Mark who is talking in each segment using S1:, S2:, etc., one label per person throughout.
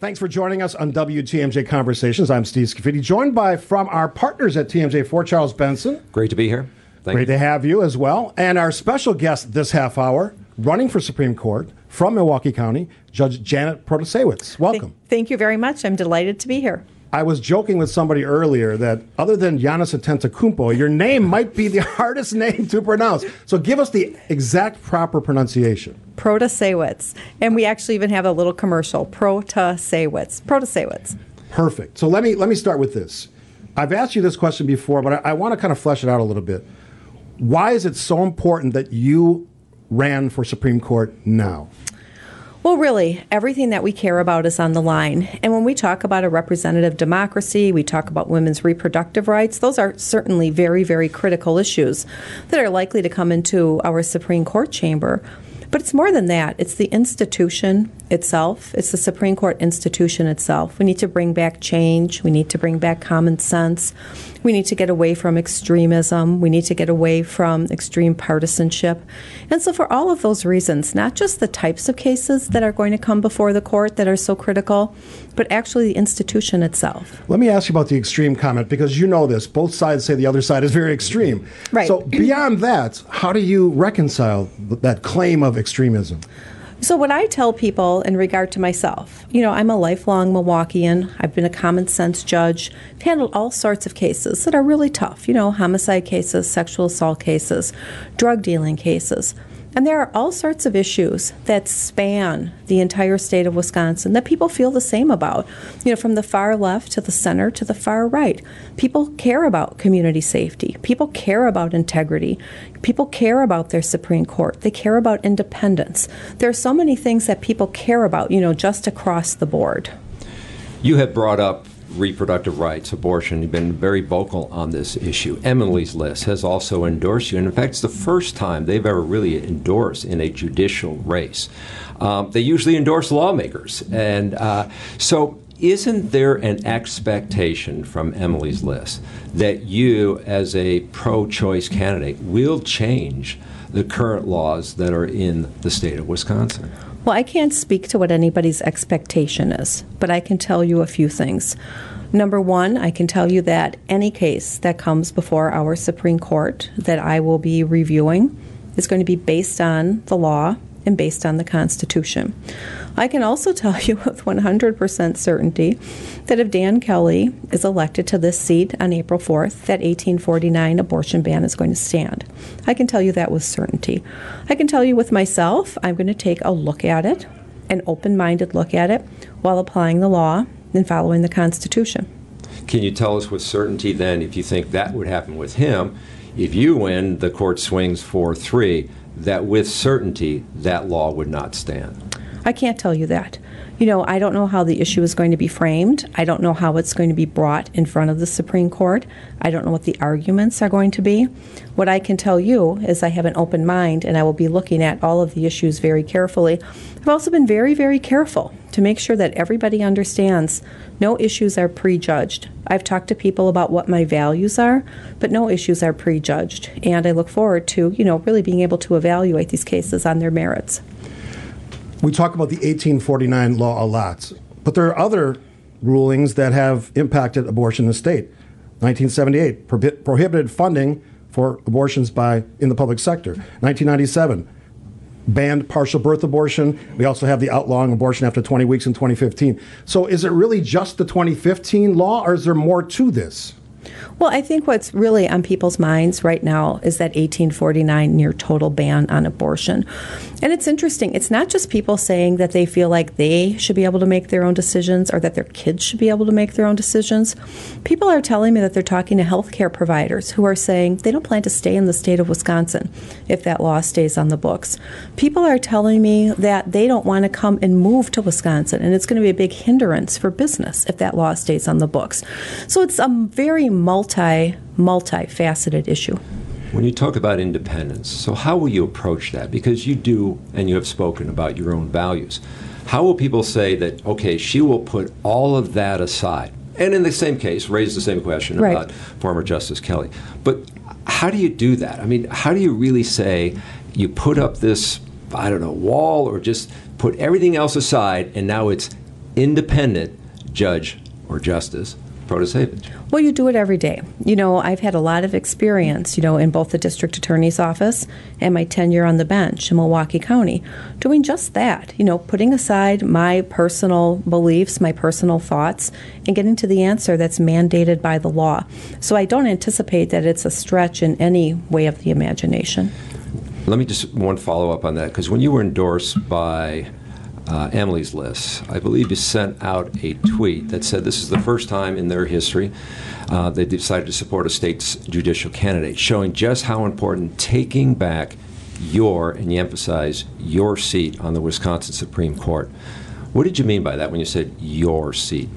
S1: Thanks for joining us on WTMJ Conversations. I'm Steve Scaffidi, joined by from our partners at TMJ4, Charles Benson.
S2: Great to be here.
S1: Thank Great you. to have you as well. And our special guest this half hour, running for Supreme Court from Milwaukee County, Judge Janet Protasiewicz. Welcome.
S3: Thank you very much. I'm delighted to be here.
S1: I was joking with somebody earlier that other than Giannis Antetokounmpo, your name might be the hardest name to pronounce. So give us the exact proper pronunciation.
S3: Protasiewicz. And we actually even have a little commercial, Protasiewicz. Protasiewicz.
S1: Perfect. So let me let me start with this. I've asked you this question before, but I, I want to kind of flesh it out a little bit. Why is it so important that you ran for Supreme Court now?
S3: Well, really, everything that we care about is on the line. And when we talk about a representative democracy, we talk about women's reproductive rights, those are certainly very, very critical issues that are likely to come into our Supreme Court chamber. But it's more than that. It's the institution itself, it's the Supreme Court institution itself. We need to bring back change, we need to bring back common sense, we need to get away from extremism, we need to get away from extreme partisanship. And so, for all of those reasons, not just the types of cases that are going to come before the court that are so critical, but actually the institution itself.
S1: Let me ask you about the extreme comment because you know this. Both sides say the other side is very extreme.
S3: Right.
S1: So, beyond that, how do you reconcile that claim of extremism?
S3: So, what I tell people in regard to myself, you know, I'm a lifelong Milwaukeean. I've been a common sense judge, I've handled all sorts of cases that are really tough, you know, homicide cases, sexual assault cases, drug dealing cases. And there are all sorts of issues that span the entire state of Wisconsin that people feel the same about. You know, from the far left to the center to the far right. People care about community safety. People care about integrity. People care about their Supreme Court. They care about independence. There are so many things that people care about, you know, just across the board.
S2: You have brought up reproductive rights, abortion. You've been very vocal on this issue. Emily's List has also endorsed you. And in fact, it's the first time they've ever really endorsed in a judicial race. Um, they usually endorse lawmakers. And uh, so, isn't there an expectation from Emily's List that you, as a pro choice candidate, will change the current laws that are in the state of Wisconsin?
S3: Well, I can't speak to what anybody's expectation is, but I can tell you a few things. Number one, I can tell you that any case that comes before our Supreme Court that I will be reviewing is going to be based on the law and based on the Constitution. I can also tell you with 100% certainty that if Dan Kelly is elected to this seat on April 4th, that 1849 abortion ban is going to stand. I can tell you that with certainty. I can tell you with myself, I'm going to take a look at it, an open minded look at it, while applying the law and following the Constitution.
S2: Can you tell us with certainty then if you think that would happen with him? If you win, the court swings 4 3, that with certainty that law would not stand.
S3: I can't tell you that. You know, I don't know how the issue is going to be framed. I don't know how it's going to be brought in front of the Supreme Court. I don't know what the arguments are going to be. What I can tell you is I have an open mind and I will be looking at all of the issues very carefully. I've also been very, very careful to make sure that everybody understands no issues are prejudged. I've talked to people about what my values are, but no issues are prejudged. And I look forward to, you know, really being able to evaluate these cases on their merits
S1: we talk about the 1849 law a lot, but there are other rulings that have impacted abortion in the state. 1978 prohib- prohibited funding for abortions by in the public sector. 1997 banned partial birth abortion. We also have the outlawing abortion after 20 weeks in 2015. So is it really just the 2015 law or is there more to this?
S3: Well, I think what's really on people's minds right now is that 1849 near total ban on abortion. And it's interesting. It's not just people saying that they feel like they should be able to make their own decisions or that their kids should be able to make their own decisions. People are telling me that they're talking to healthcare providers who are saying they don't plan to stay in the state of Wisconsin if that law stays on the books. People are telling me that they don't want to come and move to Wisconsin and it's going to be a big hindrance for business if that law stays on the books. So it's a very multi multifaceted issue.
S2: When you talk about independence, so how will you approach that? Because you do, and you have spoken about your own values. How will people say that, okay, she will put all of that aside? And in the same case, raise the same question
S3: right.
S2: about former Justice Kelly. But how do you do that? I mean, how do you really say you put up this, I don't know, wall or just put everything else aside and now it's independent judge or justice Protasiewicz?
S3: Well, you do it every day. You know, I've had a lot of experience, you know, in both the district attorney's office and my tenure on the bench in Milwaukee County, doing just that. You know, putting aside my personal beliefs, my personal thoughts, and getting to the answer that's mandated by the law. So I don't anticipate that it's a stretch in any way of the imagination.
S2: Let me just one follow up on that because when you were endorsed by uh, Emily's List, I believe you sent out a tweet that said this is the first time in their history uh, they decided to support a state's judicial candidate, showing just how important taking back your, and you emphasize, your seat on the Wisconsin Supreme Court. What did you mean by that when you said your seat?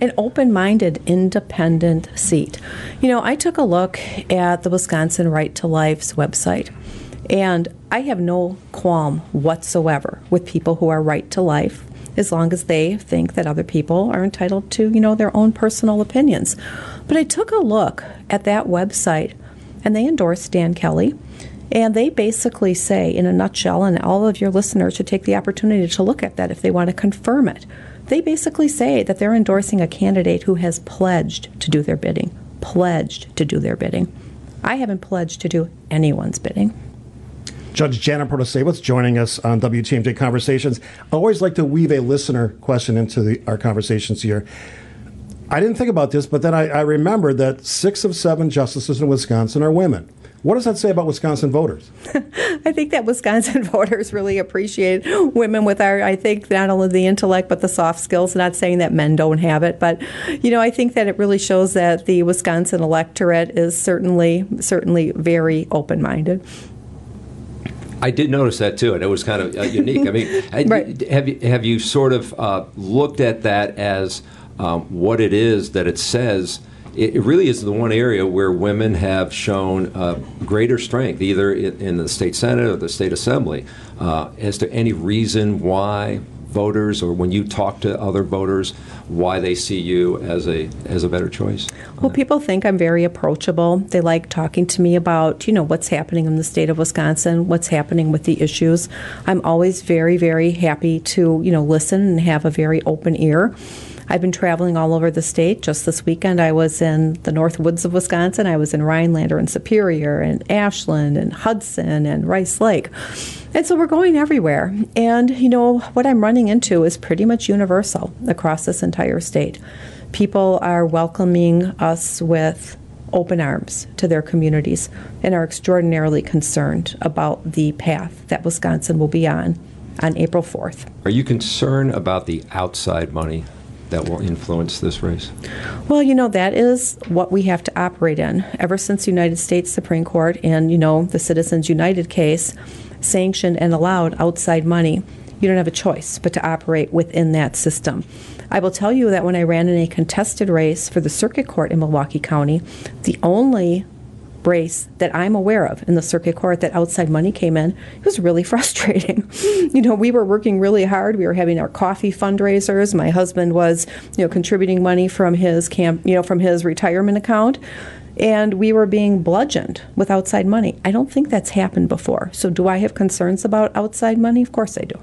S3: an open minded, independent seat. You know, I took a look at the Wisconsin Right to Life's website, and I have no qualm whatsoever with people who are right to life as long as they think that other people are entitled to, you know, their own personal opinions. But I took a look at that website and they endorsed Dan Kelly. And they basically say, in a nutshell, and all of your listeners should take the opportunity to look at that if they want to confirm it. They basically say that they're endorsing a candidate who has pledged to do their bidding. Pledged to do their bidding. I haven't pledged to do anyone's bidding.
S1: Judge Janet Protasiewicz joining us on WTMJ Conversations. I always like to weave a listener question into the, our conversations here. I didn't think about this, but then I, I remembered that six of seven justices in Wisconsin are women. What does that say about Wisconsin voters?
S3: I think that Wisconsin voters really appreciate women with our, I think, not only the intellect, but the soft skills. Not saying that men don't have it, but, you know, I think that it really shows that the Wisconsin electorate is certainly, certainly very open minded.
S2: I did notice that too, and it was kind of uh, unique. I mean, right. have you have you sort of uh, looked at that as um, what it is that it says? It, really is the one area where women have shown uh, greater strength, either in, in, the state senate or the state assembly. Uh, as to any reason why voters or when you talk to other voters why they see you as a as a better choice?
S3: Well, people think I'm very approachable. They like talking to me about, you know, what's happening in the state of Wisconsin, what's happening with the issues. I'm always very very happy to, you know, listen and have a very open ear. I've been traveling all over the state. Just this weekend, I was in the North Woods of Wisconsin. I was in Rhinelander and Superior and Ashland and Hudson and Rice Lake. And so we're going everywhere. And, you know, what I'm running into is pretty much universal across this entire state. People are welcoming us with open arms to their communities and are extraordinarily concerned about the path that Wisconsin will be on on April 4th.
S2: Are you concerned about the outside money that will influence this race?
S3: Well, you know, that is what we have to operate in. Ever since United States Supreme Court and, you know, the Citizens United case sanctioned and allowed outside money, you don't have a choice but to operate within that system. I will tell you that when I ran in a contested race for the circuit court in Milwaukee County, the only race that I'm aware of in the circuit court that outside money came in, it was really frustrating. you know, we were working really hard. We were having our coffee fundraisers. My husband was, you know, contributing money from his camp, you know, from his retirement account. And we were being bludgeoned with outside money. I don't think that's happened before. So, do I have concerns about outside money? Of course I do.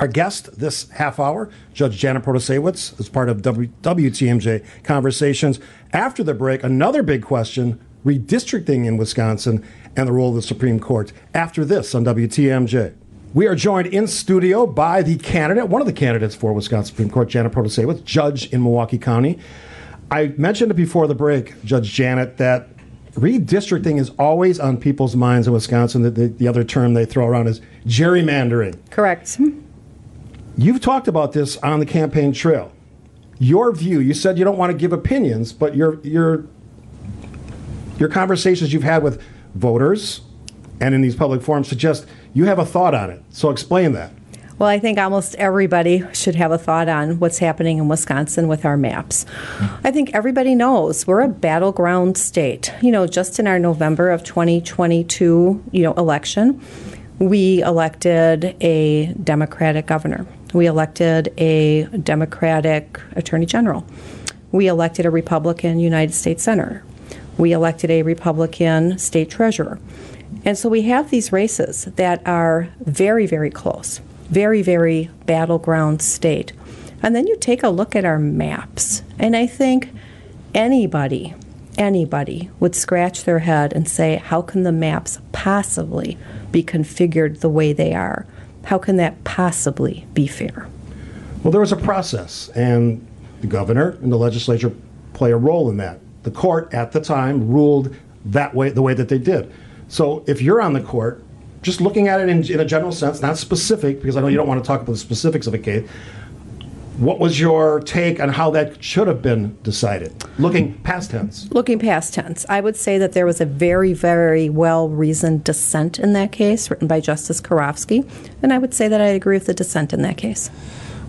S1: Our guest this half hour, Judge Janet Protasiewicz, as part of w- WTMJ Conversations. After the break, another big question redistricting in Wisconsin, and the role of the Supreme Court. After this on WTMJ. We are joined in studio by the candidate, one of the candidates for Wisconsin Supreme Court, Janet Protasiewicz, judge in Milwaukee County. I mentioned it before the break, Judge Janet, that redistricting is always on people's minds in Wisconsin. The, the, the other term they throw around is gerrymandering.
S3: Correct.
S1: You've talked about this on the campaign trail. Your view, you said you don't want to give opinions, but your, your your conversations you've had with voters and in these public forums suggest you have a thought on it. So explain that.
S3: Well, I think almost everybody should have a thought on what's happening in Wisconsin with our maps. Hmm. I think everybody knows we're a battleground state. You know, just in our November of 2022, you know, election, we elected a Democratic governor. We elected a Democratic attorney general. We elected a Republican United States senator we elected a Republican state treasurer. And so we have these races that are very, very close, very, very battleground state. And then you take a look at our maps, and I think anybody, anybody would scratch their head and say, how can the maps possibly be configured the way they are? How can that possibly be fair?
S1: Well, there was a process, and the governor and the legislature play a role in that. The court at the time ruled that way, the way that they did. So if you're on the court, just looking at it in, in a general sense, not specific, because I know you don't want to talk about the specifics of a case, what was your take on how that should have been decided? Looking past tense.
S3: Looking past tense, I would say that there was a very, very well reasoned dissent in that case, written by Justice Karofsky, and I would say that I agree with the dissent in that case.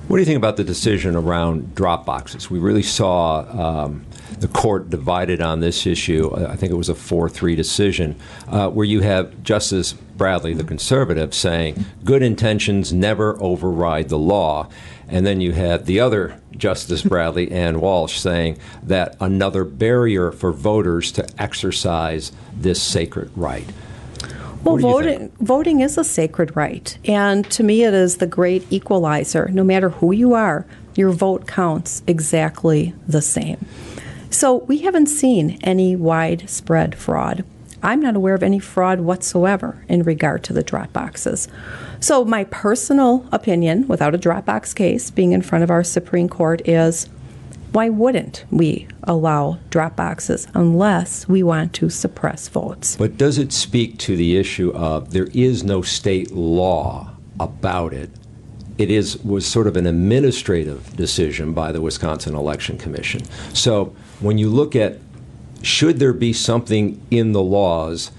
S2: What do you think about the decision around drop boxes? We really saw um, the court divided on this issue. I think it was a 4 3 decision, uh, where you have Justice Bradley, the conservative, saying good intentions never override the law. And then you had the other Justice Bradley, Ann Walsh, saying that another barrier for voters to exercise this sacred right.
S3: Well, voting, voting is a sacred right. And to me, it is the great equalizer. No matter who you are, your vote counts exactly the same. So we haven't seen any widespread fraud. I'm not aware of any fraud whatsoever in regard to the drop boxes. So, my personal opinion, without a Dropbox case being in front of our Supreme Court, is why wouldn't we allow drop boxes unless we want to suppress votes?
S2: But does it speak to the issue of there is no state law about it? It is was sort of an administrative decision by the Wisconsin Election Commission. So when you look at should there be something in the laws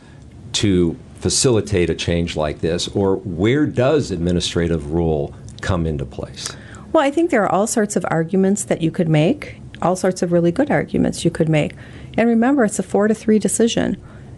S2: to facilitate a change like this, or where does administrative rule come into place?
S3: Well, I think there are all sorts of arguments that you could make, all sorts of really good arguments you could make. And remember, it's a four to three decision.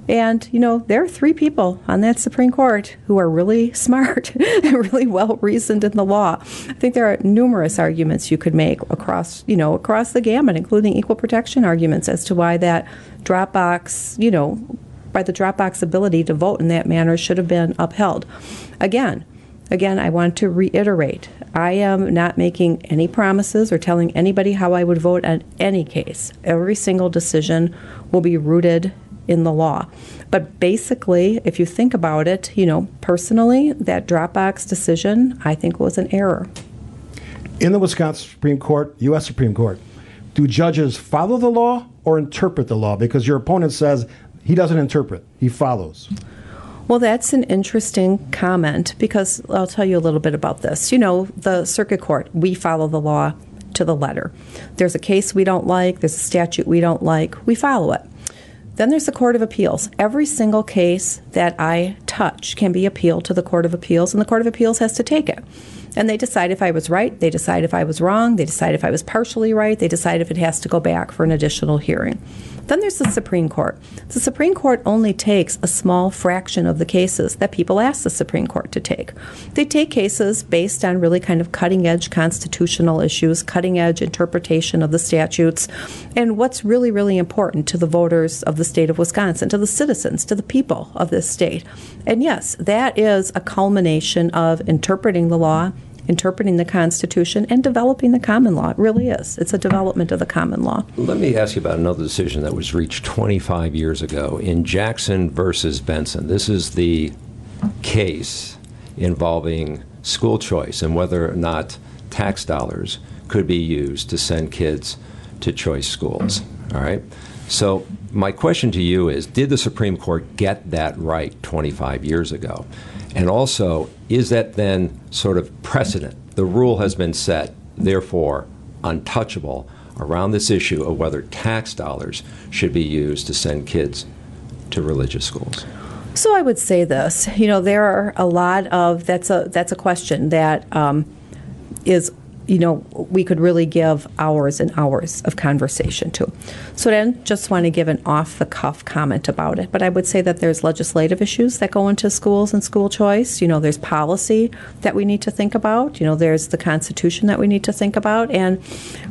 S3: And, you know, there are three people on that Supreme Court who are really smart and really well reasoned in the law. I think there are numerous arguments you could make across, you know, across the gamut, including equal protection arguments as to why that Dropbox, you know, by the Dropbox ability to vote in that manner should have been upheld. Again, again, I want to reiterate I am not making any promises or telling anybody how I would vote on any case. Every single decision will be rooted in the law. But basically, if you think about it, you know, personally, that Dropbox decision I think was an error.
S1: In the Wisconsin Supreme Court, U.S. Supreme Court, do judges follow the law or interpret the law? Because your opponent says he doesn't interpret, he follows.
S3: Well, that's an interesting comment because I'll tell you a little bit about this. You know, the circuit court, we follow the law to the letter. There's a case we don't like, there's a statute we don't like, we follow it. Then there's the Court of Appeals. Every single case that I touch can be appealed to the Court of Appeals, and the Court of Appeals has to take it. And they decide if I was right, they decide if I was wrong, they decide if I was partially right, they decide if it has to go back for an additional hearing. Then there's the Supreme Court. The Supreme Court only takes a small fraction of the cases that people ask the Supreme Court to take. They take cases based on really kind of cutting edge constitutional issues, cutting edge interpretation of the statutes, and what's really, really important to the voters of the state of Wisconsin, to the citizens, to the people of this state. And yes, that is a culmination of interpreting the law interpreting the Constitution and developing the common law. It really is. It's a development of the common law.
S2: Let me ask you about another decision that was reached 25 years ago in Jackson versus Benson. This is the case involving school choice and whether or not tax dollars could be used to send kids to choice schools. All right? So, my question to you is Did the Supreme Court get that right 25 years ago? And also, is that then sort of precedent? The rule has been set, therefore, untouchable around this issue of whether tax dollars should be used to send kids to religious schools.
S3: So I would say this. You know, there are a lot of that's a that's a question that um, is you know, we could really give hours and hours of conversation to. So then, just want to give an off the cuff comment about it. But I would say that there's legislative issues that go into schools and school choice. You know, there's policy that we need to think about. You know, there's the Constitution that we need to think about. And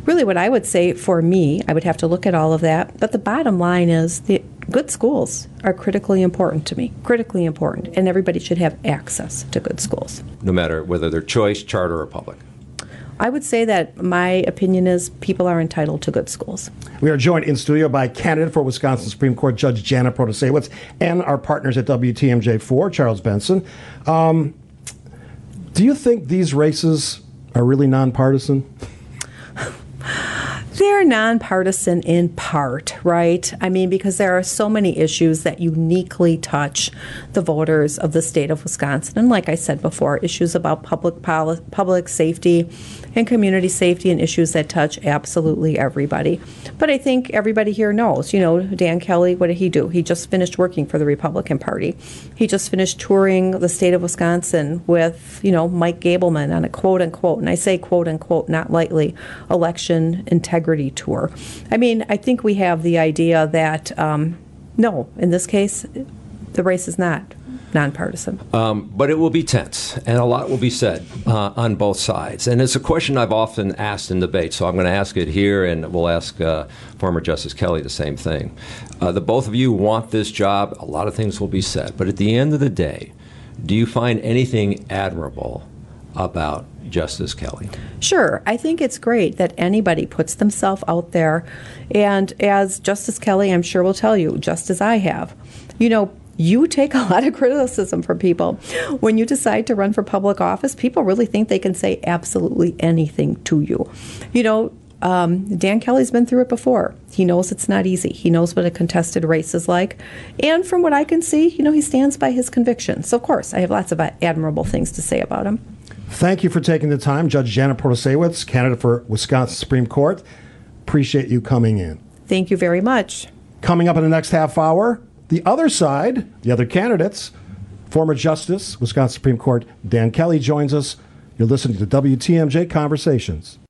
S3: really, what I would say for me, I would have to look at all of that. But the bottom line is the good schools are critically important to me, critically important, and everybody should have access to good schools.
S2: No matter whether they're choice, charter, or public.
S3: I would say that my opinion is people are entitled to good schools.
S1: We are joined in studio by candidate for Wisconsin Supreme Court Judge Janet Protasiewicz and our partners at WTMJ4, Charles Benson. Um, do you think these races are really nonpartisan?
S3: They're nonpartisan in part, right? I mean, because there are so many issues that uniquely touch the voters of the state of Wisconsin. And like I said before, issues about public poli- public safety and community safety and issues that touch absolutely everybody. But I think everybody here knows, you know, Dan Kelly, what did he do? He just finished working for the Republican Party. He just finished touring the state of Wisconsin with, you know, Mike Gableman on a quote unquote, and I say quote unquote not lightly, election integrity tour. I mean, I think we have the idea that, um, no, in this case, the race is not nonpartisan.
S2: Um, but it will be tense, and a lot will be said uh, on both sides. And it's a question I've often asked in debate, so I'm going to ask it here, and we'll ask uh, former Justice Kelly the same thing. Uh, the both of you want this job. A lot of things will be said, but at the end of the day, do you find anything admirable about Justice Kelly?
S3: Sure. I think it's great that anybody puts themselves out there. And as Justice Kelly, I'm sure will tell you, just as I have, you know, you take a lot of criticism from people. When you decide to run for public office, people really think they can say absolutely anything to you. You know, um, Dan Kelly's been through it before. He knows it's not easy. He knows what a contested race is like. And from what I can see, you know, he stands by his convictions. So, of course, I have lots of admirable things to say about him.
S1: Thank you for taking the time, Judge Janet Protasiewicz, candidate for Wisconsin Supreme Court. Appreciate you coming in.
S3: Thank you very much.
S1: Coming up in the next half hour, the other side, the other candidates, former Justice, Wisconsin Supreme Court Dan Kelly joins us. You're listening to WTMJ Conversations.